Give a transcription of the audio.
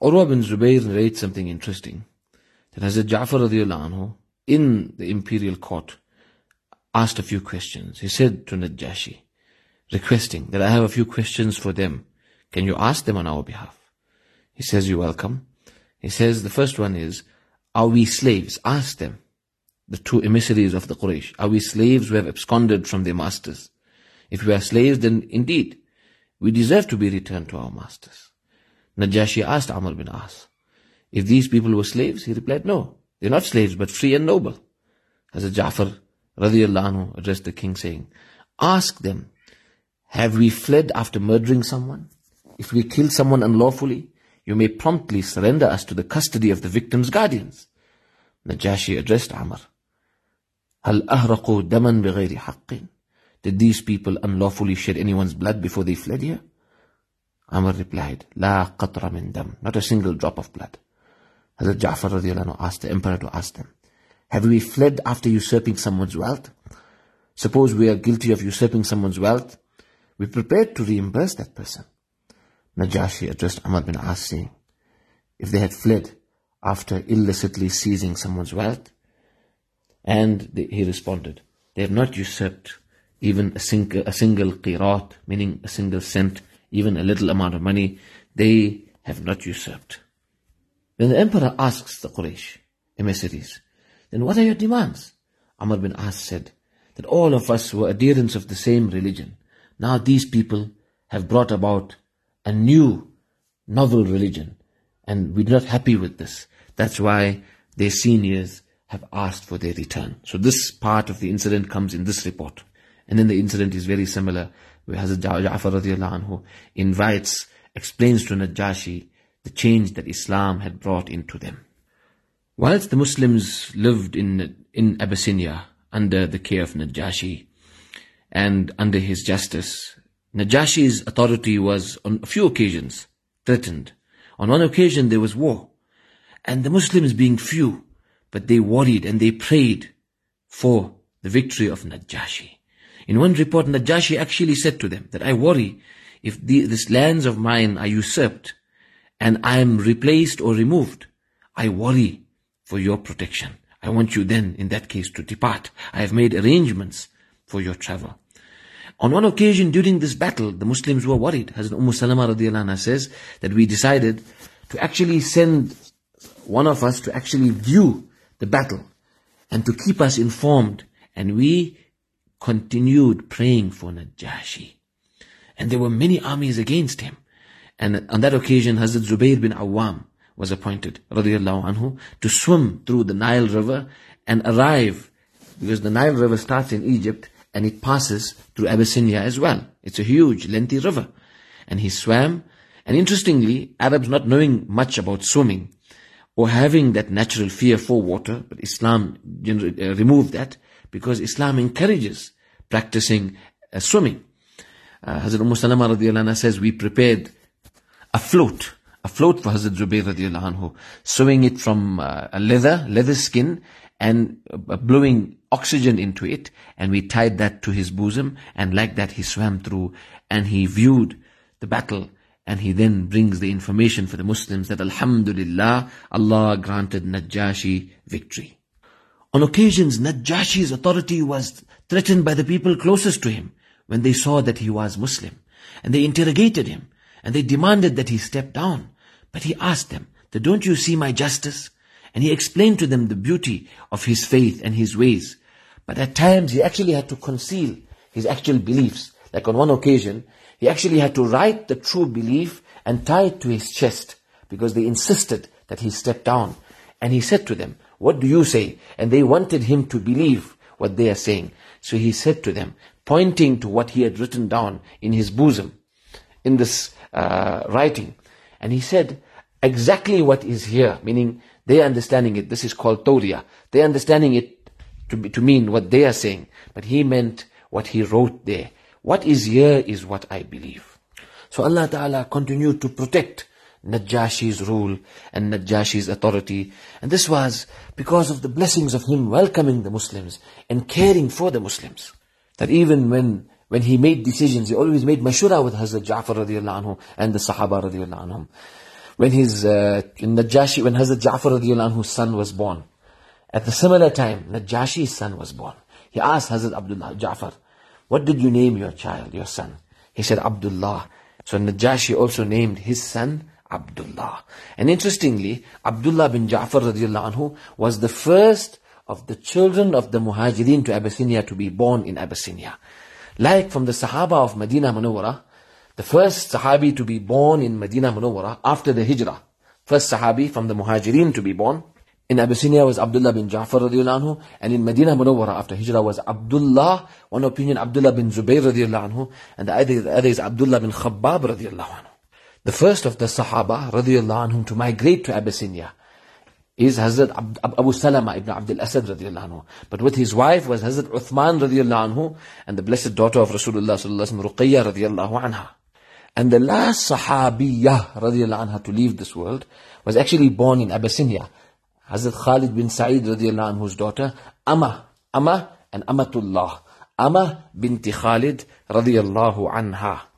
Urwa bin Zubayr narrates something interesting. That Hazrat Ja'far anhu, in the imperial court, asked a few questions. He said to Najashi, requesting that I have a few questions for them. Can you ask them on our behalf? He says, you're welcome. He says, the first one is, are we slaves? Ask them, the two emissaries of the Quraysh. Are we slaves who have absconded from their masters? If we are slaves, then indeed, we deserve to be returned to our masters. Najashi asked Amr bin As, if these people were slaves, he replied, no, they're not slaves, but free and noble. Hazrat Ja'far radiallahu anhu addressed the king saying, ask them, have we fled after murdering someone? If we kill someone unlawfully, you may promptly surrender us to the custody of the victim's guardians. Najashi addressed Amr. هل أهرقوا دما بغير حق? Did these people unlawfully shed anyone's blood before they fled here? Amr replied, La qatra min dam, not a single drop of blood. Hazrat Ja'far asked the emperor to ask them, Have we fled after usurping someone's wealth? Suppose we are guilty of usurping someone's wealth, we prepared to reimburse that person. Najashi addressed Amr bin As saying, if they had fled after illicitly seizing someone's wealth, and they, he responded, they have not usurped even a, sing- a single qirat, meaning a single cent even a little amount of money, they have not usurped. Then the emperor asks the Quraysh emissaries, then what are your demands? Amr bin As said that all of us were adherents of the same religion. Now these people have brought about a new, novel religion, and we're not happy with this. That's why their seniors have asked for their return. So this part of the incident comes in this report. And then the incident is very similar, where Hazrat Ja'far radiallahu anhu invites, explains to Najashi the change that Islam had brought into them. Whilst the Muslims lived in, in Abyssinia under the care of Najashi and under his justice, Najashi's authority was on a few occasions threatened. On one occasion there was war, and the Muslims being few, but they worried and they prayed for the victory of Najashi. In one report, Najashi actually said to them that I worry if the, these lands of mine are usurped and I am replaced or removed. I worry for your protection. I want you then, in that case, to depart. I have made arrangements for your travel. On one occasion during this battle, the Muslims were worried. Hazrat Umm Salama radiallahu anha says that we decided to actually send one of us to actually view the battle and to keep us informed. And we continued praying for Najashi. And there were many armies against him. And on that occasion, Hazrat Zubayr bin Awam was appointed, radiallahu anhu, to swim through the Nile River and arrive, because the Nile River starts in Egypt and it passes through Abyssinia as well. It's a huge, lengthy river. And he swam, and interestingly, Arabs not knowing much about swimming, or having that natural fear for water, but Islam uh, removed that, because Islam encourages practicing uh, swimming. Uh, Hazrat Umm Salama radiallahu anha says, we prepared a float, a float for Hazrat Zubayr radiallahu anhu, sewing it from uh, a leather, leather skin, and uh, blowing oxygen into it, and we tied that to his bosom, and like that he swam through, and he viewed the battle, and he then brings the information for the Muslims that Alhamdulillah, Allah granted Najashi victory. On occasions, Najashi's authority was threatened by the people closest to him when they saw that he was Muslim. And they interrogated him, and they demanded that he step down. But he asked them, that don't you see my justice? And he explained to them the beauty of his faith and his ways. But at times he actually had to conceal his actual beliefs. Like on one occasion, he actually had to write the true belief and tie it to his chest because they insisted that he step down. And he said to them, what do you say? And they wanted him to believe what they are saying. So he said to them, pointing to what he had written down in his bosom, in this uh, writing. And he said, exactly what is here, meaning they are understanding it. This is called Tawriya. They are understanding it to, be, to mean what they are saying. But he meant what he wrote there. What is here is what I believe. So Allah Ta'ala continued to protect Najashi's rule and Najashi's authority. And this was because of the blessings of him welcoming the Muslims and caring for the Muslims. That even when, when he made decisions, he always made mashura with Hazrat Ja'far radiallahu anhu and the Sahaba radiallahu when his, uh, Najashi, when Hazrat Ja'far radiallahu anhu's son was born, at the similar time, Najashi's son was born. He asked Hazrat Abdullah, Ja'far, what did you name your child, your son? He said, Abdullah. So Najashi also named his son Abdullah. And interestingly, Abdullah bin Ja'far radiallahu anhu was the first of the children of the Muhajirin to Abyssinia to be born in Abyssinia. Like from the Sahaba of Medina Munawwara, the first Sahabi to be born in Medina Munawwara after the Hijrah. First Sahabi from the Muhajirin to be born in Abyssinia was Abdullah bin Ja'far radiallahu anhu, and in Medina Munawwara after Hijrah was Abdullah, one opinion Abdullah bin Zubayr radiallahu anhu, and the other, the other is Abdullah bin Khabbab radiallahu anhu. The first of the Sahaba radiallahu anhum to migrate to Abyssinia is Hazrat Abu Salama ibn Abdul Asad radiallahu anhu. But with his wife was Hazrat Uthman radiallahu anhu, and the blessed daughter of Rasulullah sallallahu Ruqayya radiallahu anha. And the last Sahabiyah radiallahu anha to leave this world was actually born in Abyssinia. Hazrat Khalid bin Sa'id radiallahu anhu's daughter, Amma, Amma and Amatullah. Amma binti Khalid radiallahu anha.